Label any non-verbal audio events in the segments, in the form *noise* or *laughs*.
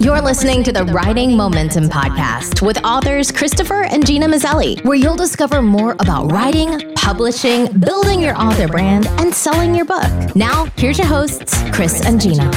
You're listening to the Writing Momentum Podcast with authors Christopher and Gena Maselli, where you'll discover more about writing, publishing, building your author brand, and selling your book. Now, here's your hosts, Chris and Gena.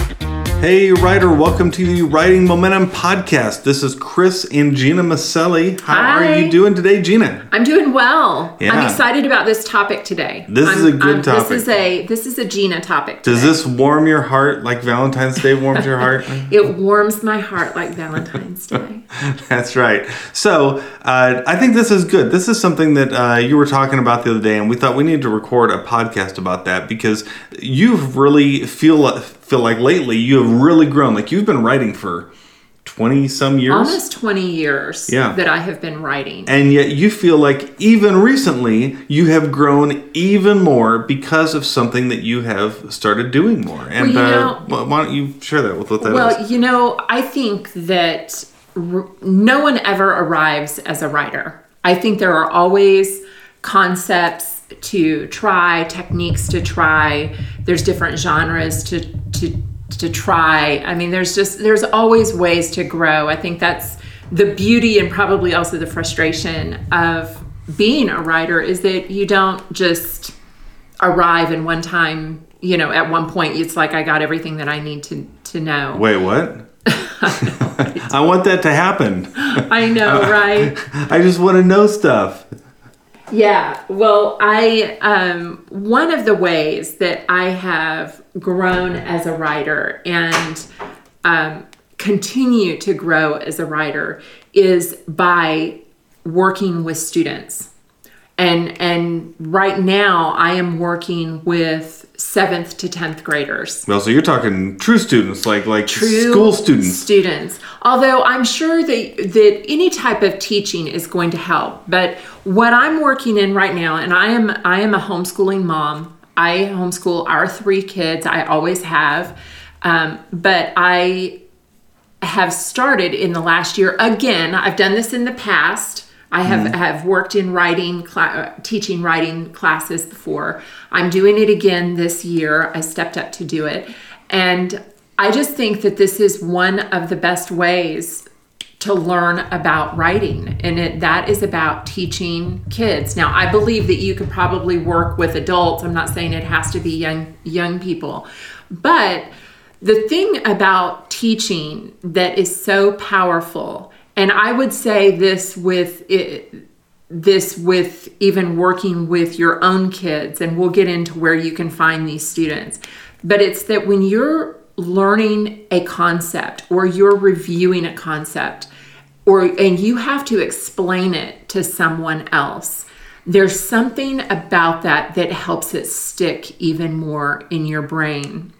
Hey, writer, welcome to the Writing Momentum Podcast. This is Chris and Gena Maselli. How Hi. are you doing today, Gena? I'm doing well. Yeah. I'm excited about this topic today. This is I'm- a good I'm- topic. This is a this is a Gina topic. Does this warm your heart like Valentine's Day warms your heart? *laughs* It warms my heart like Valentine's Day. *laughs* That's right. So uh, I think this is good. This is something that uh, you were talking about the other day, and we thought we needed to record a podcast about that because you've really feel feel like lately you have really grown. Like you've been writing for twenty some years. Almost 20 years Yeah. that I have been writing. And yet you feel like even recently you have grown even more because of something that you have started doing more. And you uh, know- wh- why don't you share that with what that is? well, you know, I think that r- no one ever arrives as a writer. I think there are always concepts to try, techniques to try. There's different genres to to to try. I mean, there's just there's always ways to grow. I think that's the beauty and probably also the frustration of being a writer is that you don't just arrive in one time, you know, at one point it's like I got everything that I need to to know. Wait, what? *laughs* *laughs* I want that to happen. I know, right? *laughs* I just want to know stuff. Yeah. Well, I um one of the ways that I have grown as a writer and um continue to grow as a writer is by working with students. And and right now I am working with 7th to 10th graders. Well, so you're talking true students, like like true school students. Students. Although I'm sure that that any type of teaching is going to help. But what I'm working in right now, and I am I am a homeschooling mom. I homeschool our three kids. I always have. Um, but I have started in the last year again. I've done this in the past. I have have worked in writing, cla- uh, teaching writing classes before. I'm doing it again this year. I stepped up to do it, and I just think that this is one of the best ways to learn about writing. And it, that is about teaching kids. Now i believe that you could probably work with adults. I'm not saying it has to be young young people. But the thing about teaching that is so powerful and i would say this with it, this with even working with your own kids and we'll get into where you can find these students but it's that when you're learning a concept or you're reviewing a concept or and you have to explain it to someone else there's something about that that helps it stick even more in your brain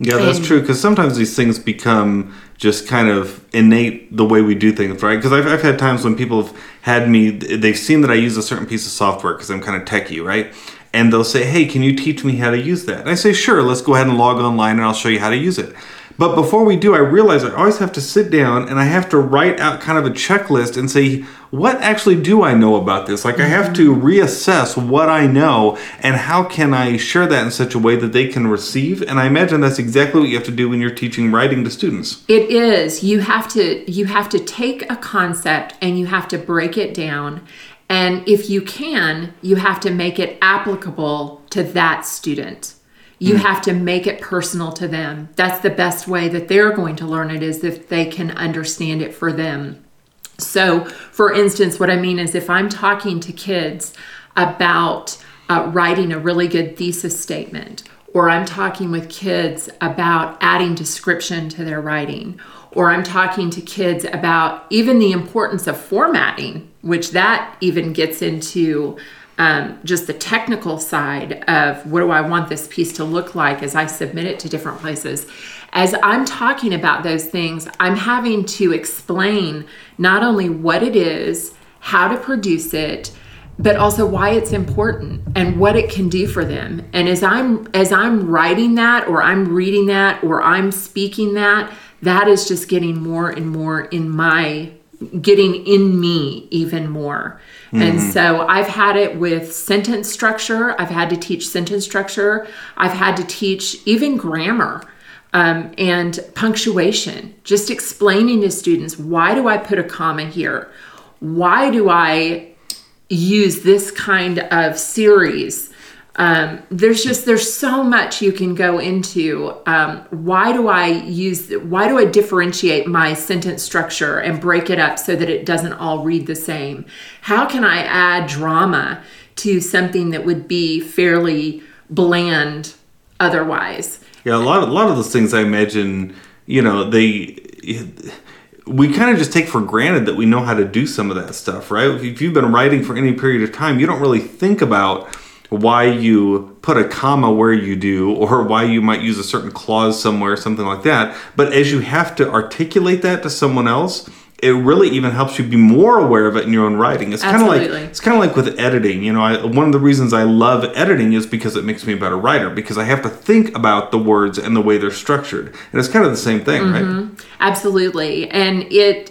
Yeah, that's And- true. Because sometimes these things become just kind of innate the way we do things, right? Because I've, I've had times when people have had me, they've seen that I use a certain piece of software because I'm kind of techie, right? And they'll say, hey, can you teach me how to use that? And I say, sure, let's go ahead and log online and I'll show you how to use it. But before we do, I realize I always have to sit down and I have to write out kind of a checklist and say, what actually do I know about this? Like, I have to mm-hmm. reassess what I know and how can I share that in such a way that they can receive. And I imagine that's exactly what you have to do when you're teaching writing to students. It is. You have to you have to take a concept and you have to break it down and if you can, you have to make it applicable to that student. You have to make it personal to them. That's the best way that they're going to learn it is if they can understand it for them. So, for instance, what I mean is if I'm talking to kids about uh, writing a really good thesis statement, or I'm talking with kids about adding description to their writing, or I'm talking to kids about even the importance of formatting, which that even gets into um, just the technical side of what do I want this piece to look like as I submit it to different places. As I'm talking about those things, I'm having to explain not only what it is, how to produce it, but also why it's important and what it can do for them. And as I'm as I'm writing that or I'm reading that or I'm speaking that, that is just getting more and more in my getting in me even more. And so I've had it with sentence structure. I've had to teach sentence structure. I've had to teach even grammar. um, and punctuation, just explaining to students why do I put a comma here? Why do I use this kind of series? Um, there's just there's so much you can go into. Um, why do I use? Why do I differentiate my sentence structure and break it up so that it doesn't all read the same? How can I add drama to something that would be fairly bland otherwise? Yeah, a lot of, a lot of those things I imagine, you know, they we kind of just take for granted that we know how to do some of that stuff, right? If you've been writing for any period of time, you don't really think about why you put a comma where you do or why you might use a certain clause somewhere, something like that. But as you have to articulate that to someone else, it really even helps you be more aware of it in your own writing. It's kind of like it's kind of like with editing. You know, I, one of the reasons I love editing is because it makes me a better writer because I have to think about the words and the way they're structured, and it's kind of the same thing, mm-hmm. right? Absolutely, and it,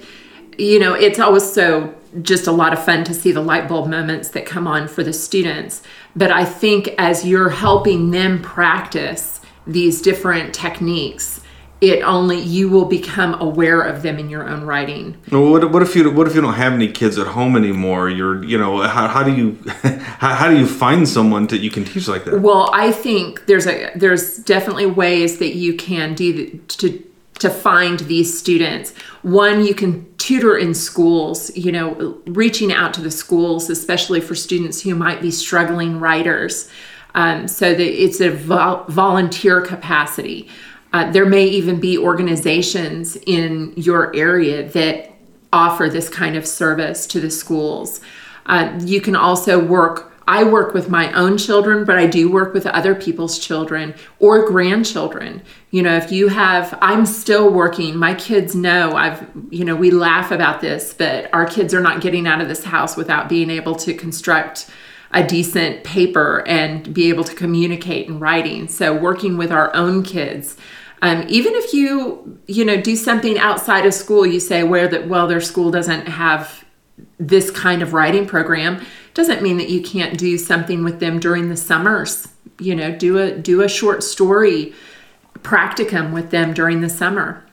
you know, it's always so just a lot of fun to see the light bulb moments that come on for the students. But I think as you're helping them practice these different techniques it only you will become aware of them in your own writing. Well, what, what if you what if you don't have any kids at home anymore? You're you know how, how do you *laughs* how, how do you find someone that you can teach like that? Well, I think there's a there's definitely ways that you can do to to find these students. One, you can tutor in schools, you know, reaching out to the schools, especially for students who might be struggling writers. Um, so that it's a vo- volunteer capacity. Uh, there may even be organizations in your area that offer this kind of service to the schools. Uh, you can also work. I work with my own children, but I do work with other people's children or grandchildren. You know, if you have, I'm still working. My kids know I've, you know, we laugh about this, but our kids are not getting out of this house without being able to construct a decent paper and be able to communicate in writing. So, working with our own kids um, even if you, you know, do something outside of school, you say where that well their school doesn't have this kind of writing program, doesn't mean that you can't do something with them during the summers. You know, do a do a short story practicum with them during the summer.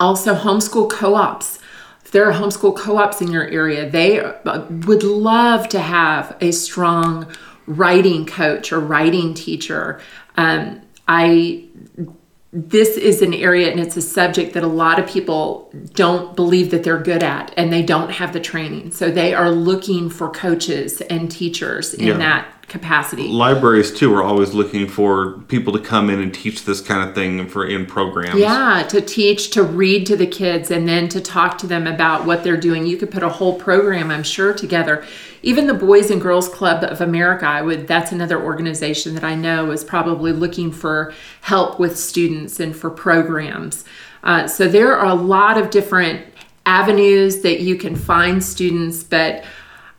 Also, homeschool co-ops. If there are homeschool co-ops in your area, they uh, would love to have a strong writing coach or writing teacher. Um, I this is an area and it's a subject that a lot of people don't believe that they're good at and they don't have the training. So they are looking for coaches and teachers in yeah. that capacity. Libraries too are always looking for people to come in and teach this kind of thing for in programs. Yeah, to teach, to read to the kids and then to talk to them about what they're doing. You could put a whole program, I'm sure, together. Even the Boys and Girls Club of America, I would that's another organization that I know is probably looking for help with students and for programs. Uh, so there are a lot of different avenues that you can find students, but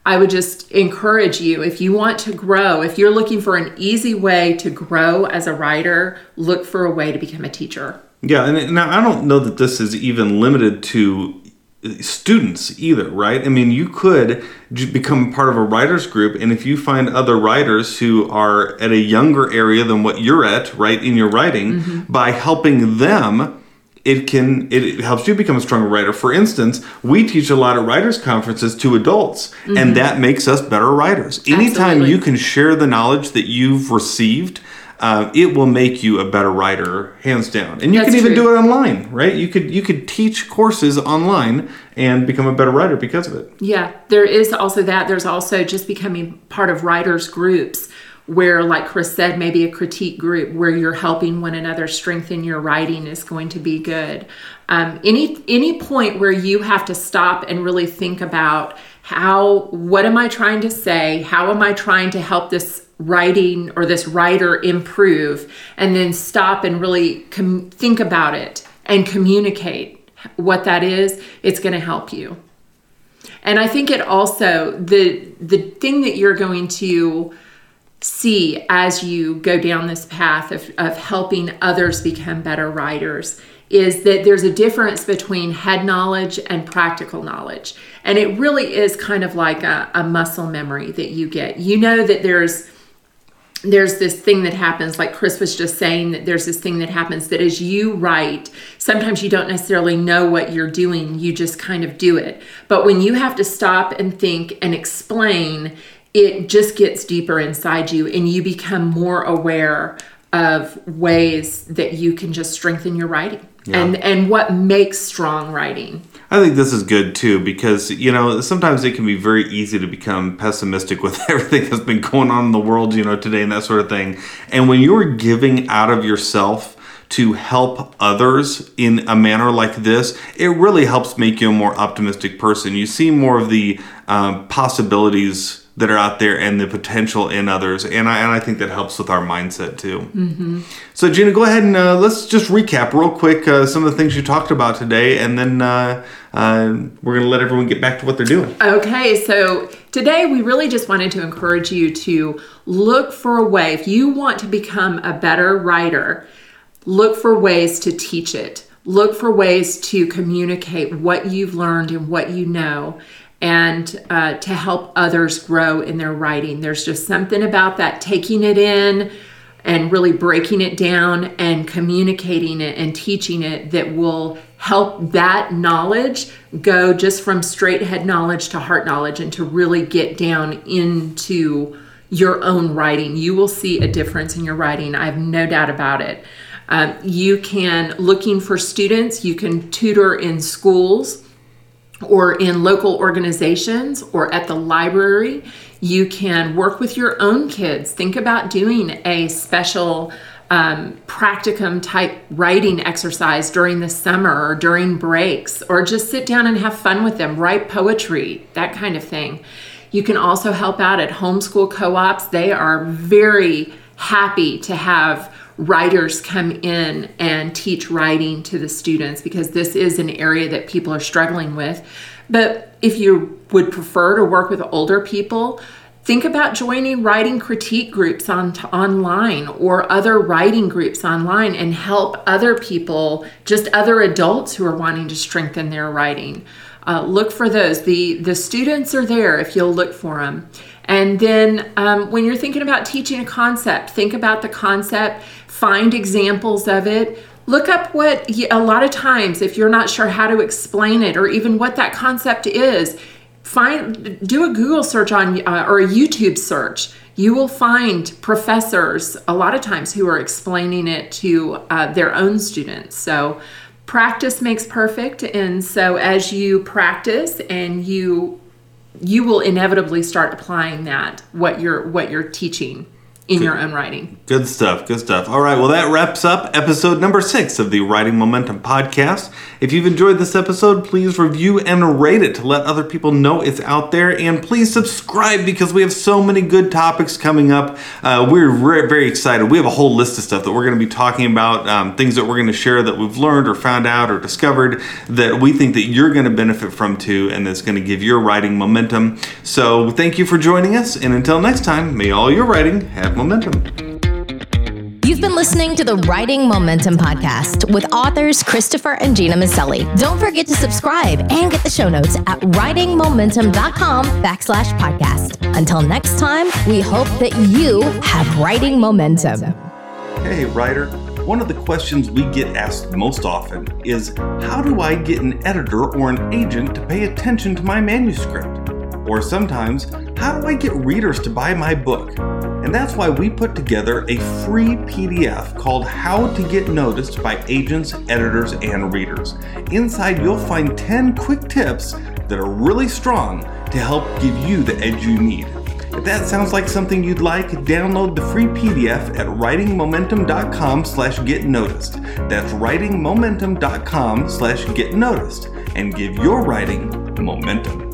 I would just encourage you if you want to grow, if you're looking for an easy way to grow as a writer, look for a way to become a teacher. Yeah, and now I don't know that this is even limited to students either, right? I mean, you could become part of a writers group, and if you find other writers who are at a younger area than what you're at, right, in your writing, mm-hmm. by helping them it can it helps you become a stronger writer. For instance, we teach a lot of writers conferences to adults, mm-hmm. and that makes us better writers. Anytime Absolutely. you can share the knowledge that you've received, uh, it will make you a better writer, hands down. And you That's can even true. do it online, right? You could you could teach courses online and become a better writer because of it. Yeah, there is also that. There's also just becoming part of writers groups where like chris said maybe a critique group where you're helping one another strengthen your writing is going to be good. Um, any any point where you have to stop and really think about how what am i trying to say? How am i trying to help this writing or this writer improve? And then stop and really com- think about it and communicate what that is. It's going to help you. And i think it also the the thing that you're going to see as you go down this path of, of helping others become better writers is that there's a difference between head knowledge and practical knowledge. And it really is kind of like a, a muscle memory that you get. You know that there's there's this thing that happens like chris was just saying that there's this thing that happens that as you write sometimes you don't necessarily know what you're doing you just kind of do it but when you have to stop and think and explain it just gets deeper inside you and you become more aware of ways that you can just strengthen your writing yeah. and and what makes strong writing I think this is good too because you know sometimes it can be very easy to become pessimistic *laughs* with everything that's been going on in the world you know today and that sort of thing. And when you're giving out of yourself to help others in a manner like this, it really helps make you a more optimistic person. You see more of the um, possibilities that are out there and the potential in others. And I, and I think that helps with our mindset too. Mm-hmm. So, Gena, go ahead and uh, let's just recap real quick uh, some of the things you talked about today, and then uh, uh we're going to let everyone get back to what they're doing. Okay, so today we really just wanted to encourage you to look for a way, if you want to become a better writer, look for ways to teach it. Look for ways to communicate what you've learned and what you know and uh, to help others grow in their writing. There's just something about that taking it in and really breaking it down and communicating it and teaching it that will help that knowledge go just from straight head knowledge to heart knowledge and to really get down into your own writing. You will see a difference in your writing. I have no doubt about it. Um, you can, looking for students, you can tutor in schools or in local organizations or at the library. You can work with your own kids. Think about doing a special um, practicum type writing exercise during the summer or during breaks, or just sit down and have fun with them, write poetry, that kind of thing. You can also help out at homeschool co ops. They are very happy to have writers come in and teach writing to the students because this is an area that people are struggling with. But if you would prefer to work with older people, think about joining writing critique groups on online or other writing groups online and help other people, just other adults who are wanting to strengthen their writing. Uh, look for those. The the students are there if you'll look for them. And then um, when you're thinking about teaching a concept, think about the concept find examples of it. Look up what, a lot of times, if you're not sure how to explain it or even what that concept is, find do a Google search on uh, or a YouTube search. You will find professors a lot of times who are explaining it to uh, their own students. So practice makes perfect, and so as you practice and you you will inevitably start applying that what you're what you're teaching in good, your own writing. Good stuff. Good stuff. All right. Well, that wraps up episode number six of the Writing Momentum podcast. If you've enjoyed this episode, please review and rate it to let other people know it's out there. And please subscribe because we have so many good topics coming up. Uh, we're very excited. We have a whole list of stuff that we're going to be talking about, um, things that we're going to share that we've learned or found out or discovered that we think that you're going to benefit from too, and that's going to give your writing momentum. So thank you for joining us. And until next time, may all your writing have momentum. You've been listening to the Writing Momentum Podcast with authors Christopher and Gena Maselli. Don't forget to subscribe and get the show notes at writingmomentum.com backslash podcast. Until next time, we hope that you have writing momentum. Hey, writer. One of the questions we get asked most often is How do I get an editor or an agent to pay attention to my manuscript? Or sometimes, How do I get readers to buy my book? And that's why we put together a free PDF called How to Get Noticed by Agents, Editors, and Readers. Inside, you'll find 10 quick tips that are really strong to help give you the edge you need. If that sounds like something you'd like, download the free PDF at writingmomentum.com slash get noticed. That's writingmomentum.com slash get noticed and give your writing momentum.